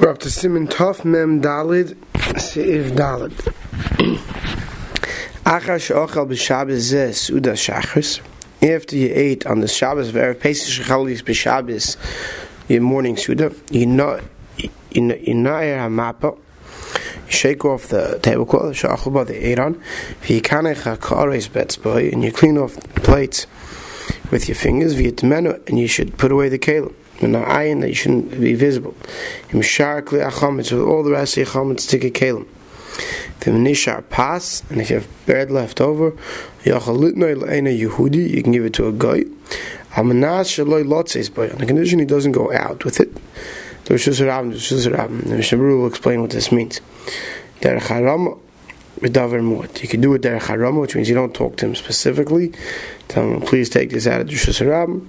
We're up to Simon Tov Mem Dalid Seif Dalid. Achash Ochel b'Shabbos Zeh Suda Shachris. After you ate on the Shabbos of Erev Pesach Shechalis b'Shabbos, your morning Suda, you know you know hamapa. You shake off the tablecloth, shachubah the ate on. V'yikanech ha'kares bets boy, and you clean off the plates with your fingers. V'yitmenu, and you should put away the kalim that you shouldn't be visible. Imsharkli achametz with all the rest of your chametz take a kalim. The nishar pas, and if you have bread left over, Yehudi, you can give it to a guy. Amanas shaloi lotzes boy, on the condition he doesn't go out with it. The Rishus Rabbim, the Rishus Rabbim, the will explain what this means. Derech haram davar muat. You can do it derech haram, which means you don't talk to him specifically. Tell him, please take this out of the Rishus Rabbim.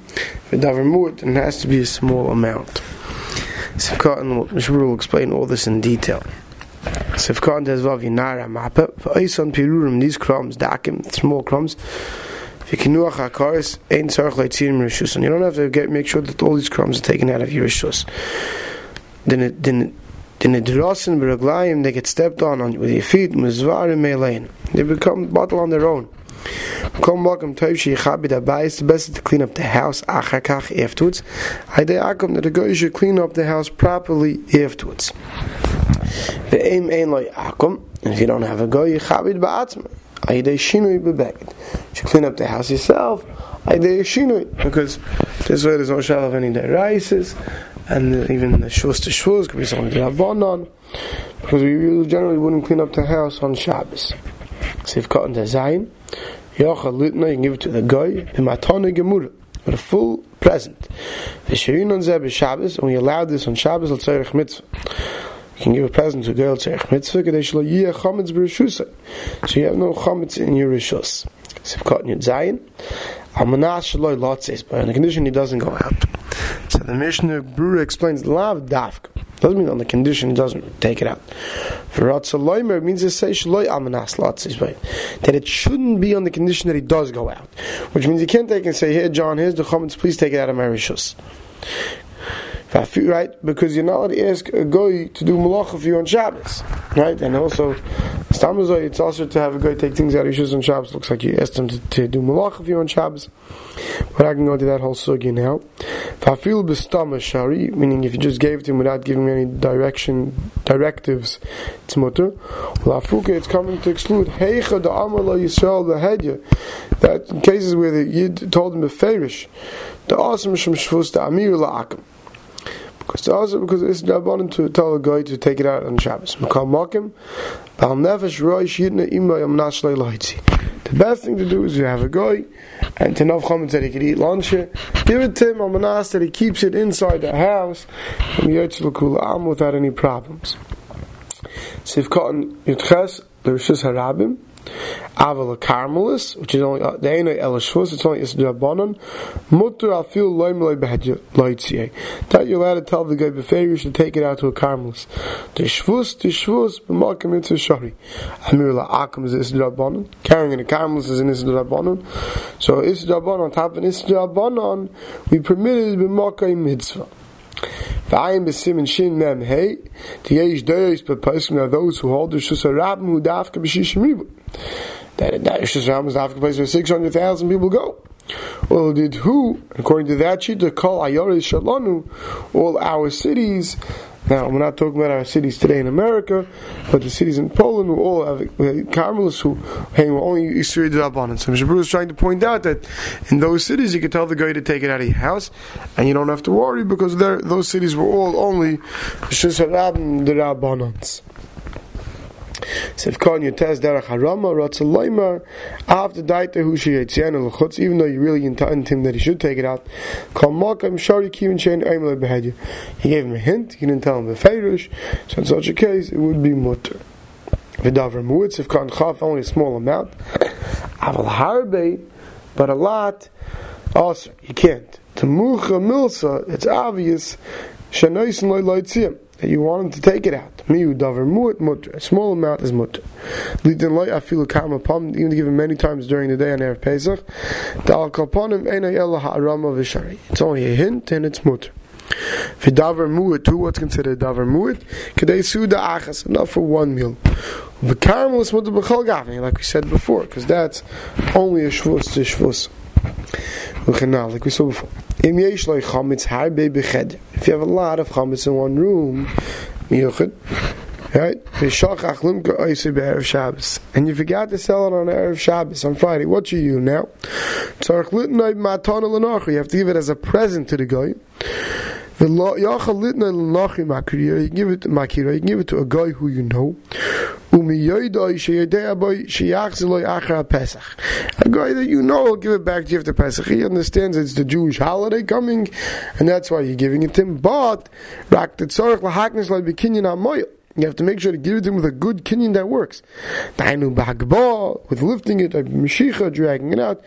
Davar muat, and it has to be a small amount. Sivkot and will explain all this in detail. Sivkot and Tezvav Yinara Mappa. For Oison Pirurim, these crumbs, dakim, small crumbs, you don't have to get make sure that all these crumbs are taken out of your rishus. Then it then then they get stepped on, on with your feet. They become bottle on their own. Come welcome to It's the best to clean up the house achakach afterwards. I akom that the guy should clean up the house properly afterwards. The aim ain't like akom. If you don't have a guy, you chabid ba'atzma. Aydei shinui bebeged. You should clean up the house yourself. Aydei shinui. Because this way there's no shell of any deraises. And even the shus to shus could be something to have on. Because we generally wouldn't clean up the house on Shabbos. So to Zayin, Yocha Lutna, you give it to the guy, the Matana Gemura, with a full present. Shirin on Zeb is Shabbos, and we allow this on Shabbos, let's Mitzvah. You can give a present to a girl tzerich mitzvah, kadesh lo yiyah chametz b'rishusa. So you have no chametz in your rishus. In your zayin, but on the condition he doesn't go out. So the Mishnah Berurah explains lav Dafk. Doesn't mean on the condition he doesn't take it out. For Ratzaloimer means to say shaloi almanas lotzes, that it shouldn't be on the condition that he does go out. Which means you can't take and say, here John, here's the chametz, please take it out of my rishus right? Because you're not allowed to ask a guy to do malacha for you on Shabbos, right? And also, it's also to have a guy take things out of shoes on Shabbos. Looks like you asked him to, to do malacha for you on Shabbos. But I can go into that whole sugi now. Fafil b'stama shari, meaning if you just gave to him without giving any direction, directives, it's mutter. Lafuke, it's coming to exclude heicha da amar lo yisrael behedya. That in cases where the yid told him a beferish, the awesome shem shvus da amir Because also because it's rabbanon to tell a guy to take it out on Shabbos. The best thing to do is you have a guy, and to know chametz that he can eat lunch here. Give it to him on manas that he keeps it inside the house, and am without any problems. Sivkot yutches, the Rishus Harabim, Aval Carmelis, which is only uh, the Einay Elishvus, it's only Isdrabanan. Mutter feel loimloi loitzie. That you're allowed to tell the guy before you should take it out to a Carmelis. The Shvus, the Shvus, b'malkim mitzvah shari. Amir la'akim is Isdrabanan. Carrying in a Carmelis is in Isdrabanan. So Isdrabanan, on top of Isdrabanan, we permitted b'malkim mitzvah. V'ayim b'simin shin mem hey, the yesh deis b'poskim are those who hold the shus harabim who dafka b'shishim ribu. That that shus harabim is dafka place where six hundred thousand people go. Well, did who, according to that sheet, to call ayoris shalanu, all our cities now, we're not talking about our cities today in America, but the cities in Poland who all have Carmelists who hang only Yisrael Rabbanan. So Mr. Bruce is trying to point out that in those cities you can tell the guy to take it out of your house, and you don't have to worry because those cities were all only Shus Harabim the Rabbanans. Sivkon Yotes Derech Harama Loimar after Daita Hu Sheyetzian L'chutz even though you really intend him that he should take it out Kol Makam Shari Kivin Shein Oimle Behedya he gave him a hint he didn't tell him the Befeirish so in such a case it would be mutter. V'davar Muitz Sivkon Chaf only a small amount. Aval Harbe but a lot. Also you can't. To Mucha Milsa it's obvious Shanois Loi Loitziyim that you want him to take it out. Miu davar mu'at mutter. A small amount is mutter. Lidin loy afilu kama pam, even to give him many times during the day on Erev Pesach. Dal kalponim ena yella ha'arama. It's only a hint and it's mutter. V'davar mu'at, too, what's considered davar mu'at? Kedei suda achas, enough for one meal. The V'karmel is mutter b'chol gavni, like we said before, because that's only a shvus to shvus. Like we saw before. If you have a lot of chametz in one room, Right? And you forgot to sell it on Erev Shabbos, on Friday. What you do now? You have to give it as a present to the guy. You can give it to Makira, you can give it to a guy who you know. A guy that you know will give it back to you after Pesach. He understands it's the Jewish holiday coming, and that's why you're giving it to him. But, you have to make sure to give it to him with a good kinyan that works. With lifting it, dragging it out.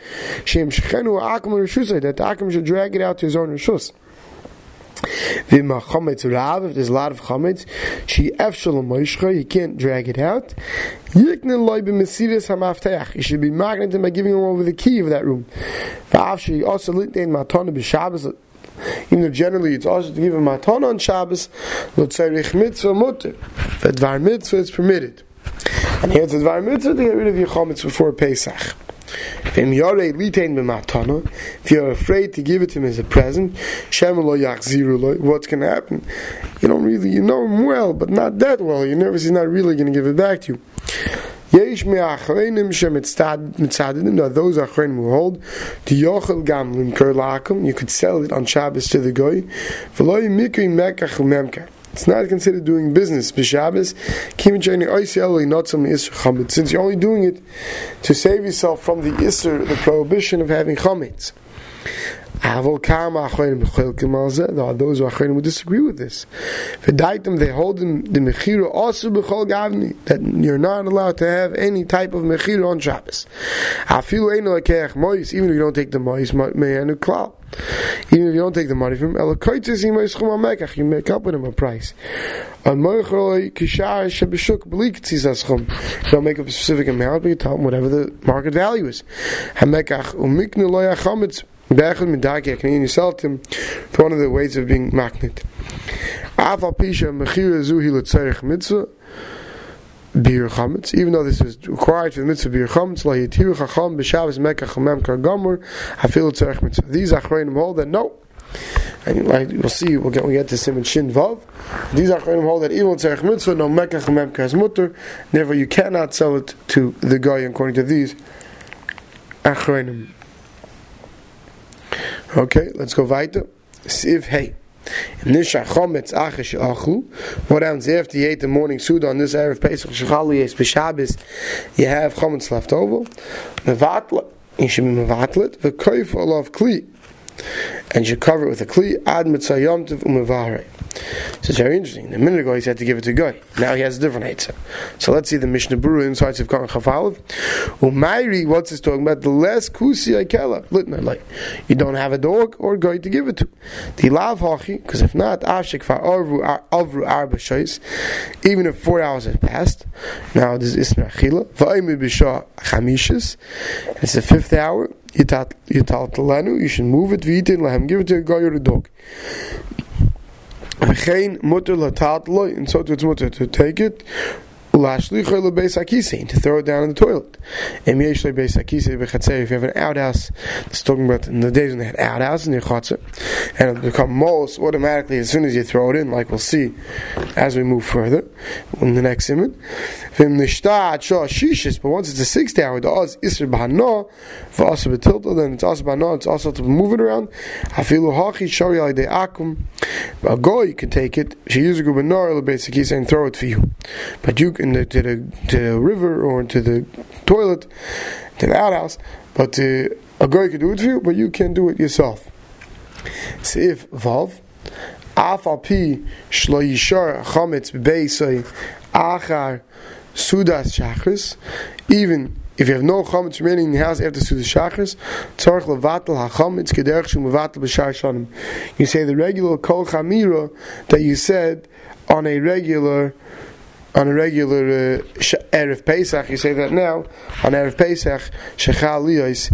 That Akum should drag it out to his own Rishus. V'ma chametz rav, if there's a lot of chametz, she efshal moishcha, you can't drag it out. Yiknin loy b'mesiris hamaftech, you should be magneted by giving him over the key of that room. V'av she also lintein matana b'shabbos, even though generally it's also to give a matan on Shabbos, l'tzarich mitzvah mutter. For dvar mitzvah it's permitted. And here it's a dvar mitzvah to get rid of your chametz before Pesach. If you're afraid to give it to him as a present, what's going to happen? You don't really, you know him well, but not that well. You're nervous he's not really going to give it back to you. Those achreinim who hold, you could sell it on Shabbos to the u'memkar. It's not considered doing business b'Shabbos. Since you're only doing it to save yourself from the isser, the prohibition of having chametz. There are those who achronim who disagree with this. V'daitim they hold the mechira also b'chol gavni that you're not allowed to have any type of mechira on Shabbos. Even if you don't take the mois meyanu klal. Even if you don't take the money from him, you make up with him a price. You don't make up a specific amount, but you tell him whatever the market value is. Bechel to one of the ways of being magnet. Pisha Mechira Zuhi Mitzvah Bir Chametz, even though this is required for the mitzvah Bir Chametz, La Yitiru Chacham B'Shabbos Mekach Chamem Kargamur Hafil Letzerich Mitzvah. These Achroinim hold that no, and like we'll see, we'll get we get to Simon Shin Vav. These Achroinim hold that even Tzerich Mitzvah, no Mekach Chamem Kaz Mutter. Never, you cannot sell it to the guy according to these. Okay, let's go weiter. Siv hey. Nisha chometz achish achlu. What happens after you ate the morning suda on this Erev Pesach Shechali Yes B'Shabbos, you have chometz left over. Mevatla, you should be mevatlet. V'koif olav kli. And you cover it with a kli ad mitzayom tev umevare. So it's very interesting. A minute ago he said to give it to Goy. Now he has a different Eitzah. So let's see the Mishnah Berurah insights of Khan Chafalev. Umayri, what's this talking about? The less kusi aikela. Like, you don't have a dog or Goy to give it to. The lav hachi, because if not, ashik fa avru arba shois, even if four hours have passed, now this is Isma Achila, va'imi chamishis, it's the fifth hour, you should move it, give it to a guy or a dog. Geen mutter latatlo, and so it's mutter to take it. To throw it down in the toilet. If you have an outhouse, it's talking about in the days when they had outhouse in your chatzah, and it become moles automatically as soon as you throw it in, like we'll see as we move further in the next image. But once it's a sixth hour, the oz isr b'hana, v'asa b'tilta, then it's also b'hana, it's also to move it around. Afilu hachi shari al de akum. A goy can take it, she uses a basically and throw it for you. But you can the, to the to the river or to the toilet, to the outhouse, but uh, a goy can do it for you, but you can't do it yourself. Sif vav. Afal pi shlo yishar chametz bebeisay achar Sudas Shachris, even if you have no chametz remaining in the house after Sudas Shachris, tzarch levatel hachametz kederch shum levatel b'shar shanim. You say the regular kol chamira that you said on a regular on a regular uh, erev Pesach. You say that now on erev Pesach shechal liyos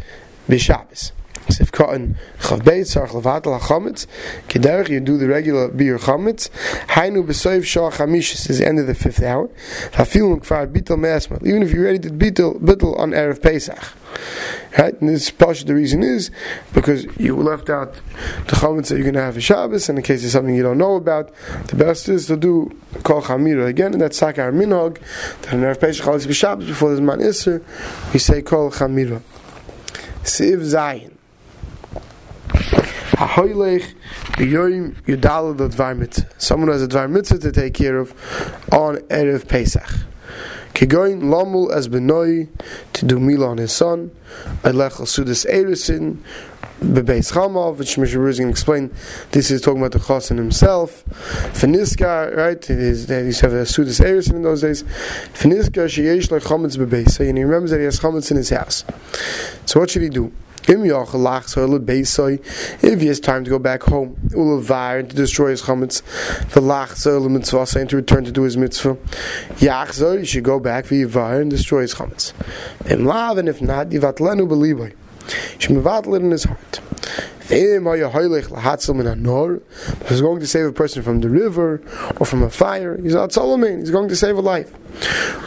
b'Shabbos. Sif Cotton Chav Beit Sarach Levatel HaChametz Kederich you do the regular beer Chametz Hainu B'Soiv Shah Chamishis is the end of the fifth hour Hafilum Kfar Bitel Me'asmal even if you ready to Bitel Bitel on Erev Pesach Right? And this partially the reason is because you left out the chametz that you're going to have a Shabbos, and in case there's something you don't know about, the best is to do kol chamira again, and that's sakar minog. That in Erev Pesach Chalis B'Shabbos before there's man iser, we say kol chamira. Siv zayin. Ahoylech b'yoyim yudal the dvar mitzvah. Someone has a dvar mitzvah to take care of on Erev Pesach. Kigoin Lomul as Benoi to do Mila on his son, Elech Sudas Erisin, Bebeis Chamav, which Mr. is going to explain. This is talking about the Chosin himself. Feniska, right? He used to have a Sudas Erisin in those days. Feniska, Sheyesh Lech Chametz Bebeis. And he remembers that he has Chametz in his house. So what should he do? If he has time to go back home, Ulavar to destroy his chametz, the lachzer mitzvah saying to return to do his mitzvah. Yachzer, he should go back for Yivar and destroy his chametz. and if not, Yivatlenu beliboy. Mevatl in his heart. He's going to save a person from the river or from a fire. He's not Solomon. He's going to save a life.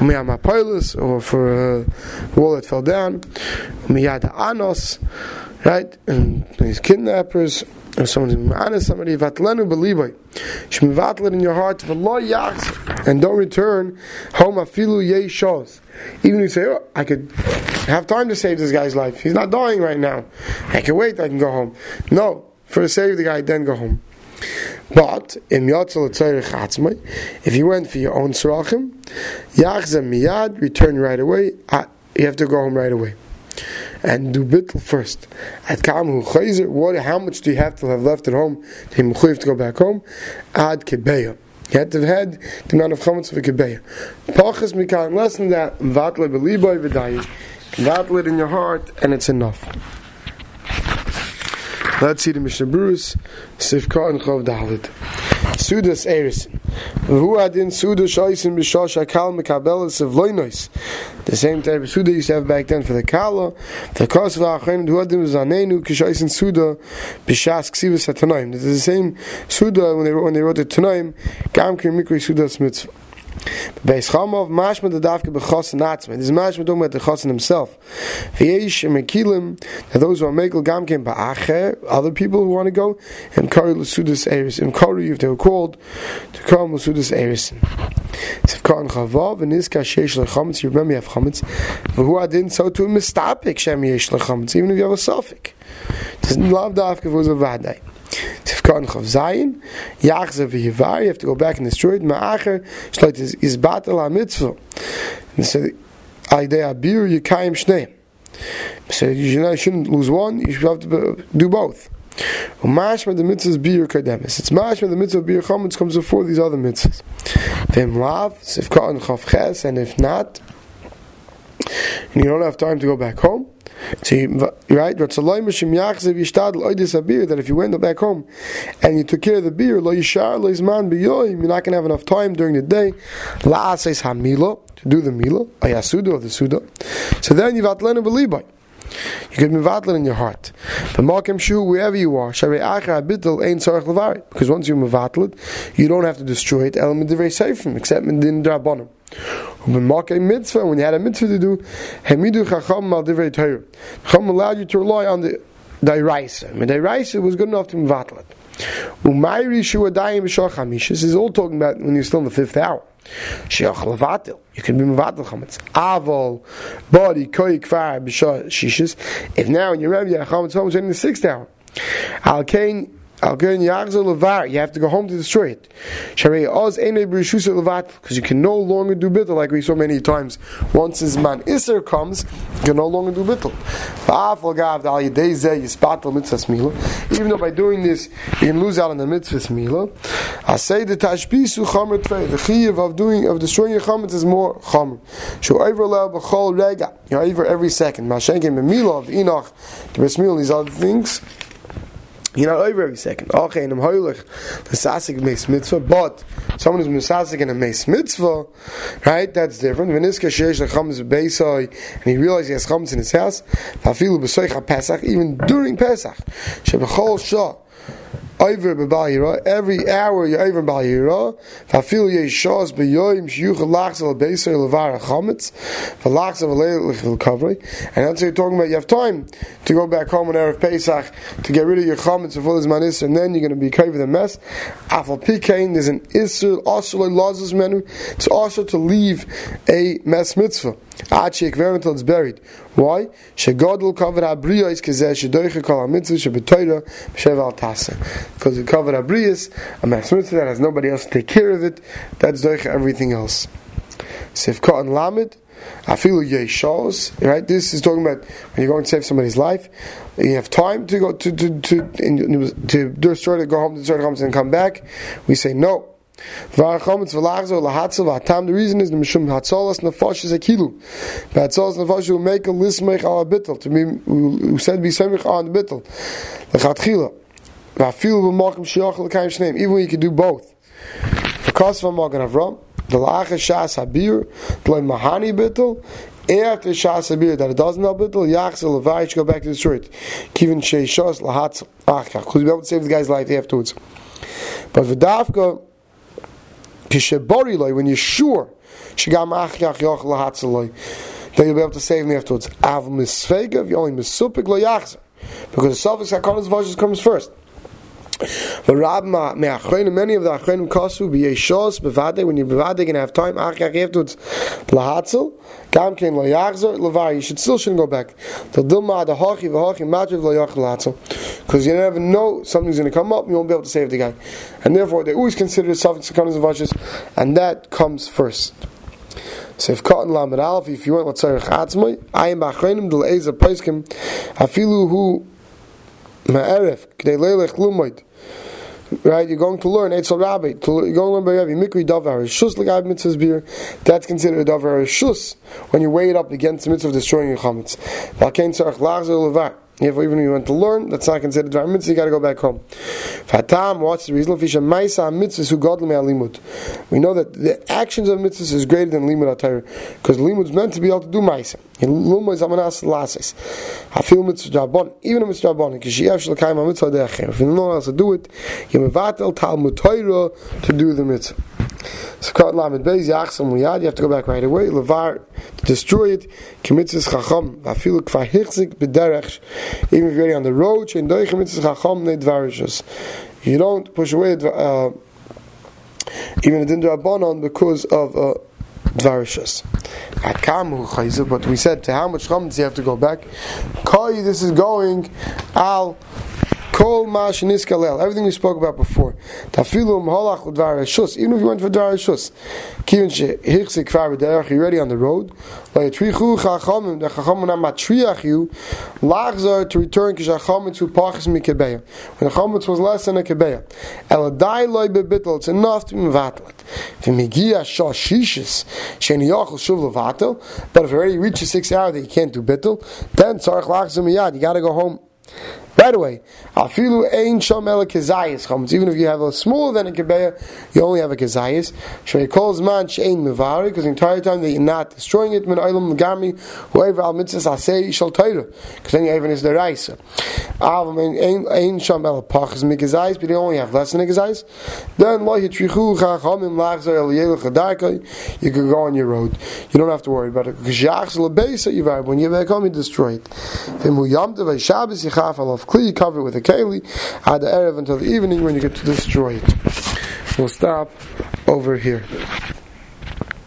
Or for a wall that fell down. Anos, right? And these kidnappers. Or someone's honest somebody vatlenu believai. Shmivatlet in your heart and don't return home afilu ye shows. Even if you say, oh, I could have time to save this guy's life. He's not dying right now. I can wait, I can go home. No, for to save the guy, then go home. But in if you went for your own tzrachim, yachzem miyad, return right away. Ah, you have to go home right away and do bitl first. At kamu what? How much do you have to have left at home? To to go back home. Ad kebeya. You had to have had the amount of chametz of a kebeya. Pachas mikan, less than that. Vatle beliboy v'dayi. Vatle it in your heart, and it's enough. Let's see the Mishnah Bruce, Sifka and Chov Dalit. Sudas Erison. Who adin Suda Shaisin Bishosh Akal Mekabelis of Loinois. The same type of Suda used to have back then for the Kala. The Kos of Achain, who adin Zanenu Kishaisin Suda Bishas Ksivas Atanaim. This is the same Suda when they when they wrote the Tanaim, Gam Mikri Suda Mitzvah. Beis Chamov, mashma the dafke bechosin atzma. This is mashma talking about the chosin himself. V'yesh mekilim, that those who are mekel gamkin ba'acher, other people who want to go, and kari l'sudas eris. And kari, if they were called, to come l'sudas eris. Sivkan chavav, and iska sheish lechametz, you remember you have chametz. V'hu adin, so to mistapik shem yesh lechametz, even if you have a suffix. Doesn't love dafke if it was a vadai. Tifkan Chav Zayin, Yachze v'Yivar, you have to go back and destroy it, Ma'acher, Shloit is, is Batel HaMitzvah. And so, Aidei Abir, Yikayim Shnei. So you know, you shouldn't lose one, you should have to do both. Mashma the mitzvahs bir kademis. It's mashma the mitzvah bir chametz comes before these other mitzvahs. Vim lav sifka and chav and if not, and you don't have time to go back home. See, right? That if you went back home and you took care of the beer, you're not to have enough time during the day to do the milo, ayasuda or the suda. So then you've atlenu believai. You could be vatlan in your heart. But makim shu wherever you are. Because once you mevatl it, you don't have to destroy it. Element divrei seifim, except in the drabonim. Mitzvah, when you had a mitzvah to do, hemidu chacham mal divrei. Chacham allowed you to rely on the dairaisa. And dairaisa was good enough to mevatl it. Umayri shu adayim b'shachamish. This is all talking about when you're still in the fifth hour. Sheach levatil. You can be mevatil chametz. Avol, body, koi, kfar, shishis. If now in your Rebbe, chametz home in the sixth hour. Al kain you have to go home to destroy it. Because you can no longer do bittul like we saw many times. Once his man Isser comes, you can no longer do bittul. Even though by doing this you can lose out on the mitzvah mila. I say the tashbisu chamer The chiyuv of doing of destroying your chametz is more chamer. You're over every second. Mashenkim mila of Enoch, the these other things You're not over every second. Okay, in a the sasik makes mitzvah, but someone who's misasik in a mace mitzvah, right? That's different. When iska sheish lechams beisai, and he realizes he has chams in his house, fafilu b'soich pesach, even during Pesach, shebechol shah, over b'bal every hour you're over b'bal yira, fafil yeshos b'yoyim shiyuchel lachzel b'eser levar chametz, v'lachzel v'leil kavri, and that's what you're talking about. You have time to go back home on erev Pesach to get rid of your chametz before this manis, and then you're going to be covered the mess. Afal pikein, there's an isur also lazos menu. It's also to leave a mess mitzvah. Ad sheikver until it's buried. Why? Shebetoira b'shev al tasa. Because it covered abriyos, a mass mitzvah that has nobody else to take care of it, that's doiche everything else. Sifka and lamed, afilu yeshos, right? This is talking about when you're going to save somebody's life, you have time to go to to to, in, to do a story go home to the story and come back. We say no. The reason is the Mishum Hatzolas Nefesh is a kilu. Hatzolas Nefesh will make a lismech al bittel to be who said be semich on the bittel. Lechatchila. Vafilu b'malkim shiach l'kayim shneim. Even you can do both. For Kosva Magen Avram, the lacha shas habir, play mahani bittel. After shas habir that it doesn't have bittel, yachzel levayich go back to the street. Kivin sheishos lahatzel. Achach. Because be able to save the guy's life afterwards. But v'davka when you're sure that you'll be able to save me afterwards. Av misfegav, you only misupik lo. Because the suffix hakonis voshes comes first. But Rabma, many of the achrenim kasu b'yeshos bevade when you're bevade gonna have time achach afterwards lahatzel gam kein lo yachzer levar you should still shouldn't go back the dilma the hachi v'hachi matriv lo yach lahatzel because you never know something's to come up you won't be able to save the guy and therefore they always consider the suffix hakonis voshes and that comes first. So if cotton lamed alf, if you want let's say chatzmai, I am bachrenim eza paiskim, afilu hu ma'eref k'dei leilech lumoid. Right, you're going to learn Eitzel Rabbi. You're going to learn by Rabbi Mikri Davar Shus L'Gav Mitzvah's beer. That's considered a Davar Shus when you weigh it up against the mitzvah of destroying your chametz. If even if you want to learn, that's not considered dvar mitzvah. You got to go back home. Fatam, what's the reason? Fisha ma'isa mitzvahs who godly limud. We know that the actions of mitzvahs is greater than limud atayr because limud is meant to be able to do ma'isa. Lumud is amanas lasis. Hafil mitzvah rabban, even a mitzvah rabban. Because she actually came a mitzvah decher. If you don't know how to do it, you mevatel talmud Torah to do the mitzvah. So. You have to go back right away. Levar to destroy it. Kemitzvahs chacham. Even if you're already on the road, chacham. You don't push away uh, even a din drabanon because of uh, dvarishus. But we said to how much chametz you have to go back. Koi, this is going al Kol mash niskalel. Everything we spoke about before. Tafilu mholach l'dvar shus. Even if you went for dvar shus, kivin shehichse kvar b'derech, you're already on the road. Layatrichu chachamim. The chachamim not matriach you. Lachzar to return kishachamim to pachas mikebeya. When the chametz was less than a kebeya. Eladai loy bebittel. It's enough to be mevatel. V'migia shah shishis. Sheni yachol shuv levatel. But if you already reached the six hour that you can't do bittel, then tzarech lachzar miyad. You got to go home right away. Afilu ein shom el kezayis chametz. Even if you have a smaller than a kebeya, you only have a kezayis. Shei calls man shein mevari because the entire time that you're not destroying it. Min oilam gami whoever al mitzvahs asay shal Torah because then you even is the raisa. Avam ein shom el pachas mi kezayis, but you only have less than a kezayis. Then lo yitrichu chachamim lachzer el yelech adarkai. You can go on your road. You don't have to worry about it. Yachs lebeisa yivar when you back home you destroy it. V'mu yom tevay Shabbos yichaf alav kli, cover it with a keli, add the erev until the evening when you get to destroy it. We'll stop over here.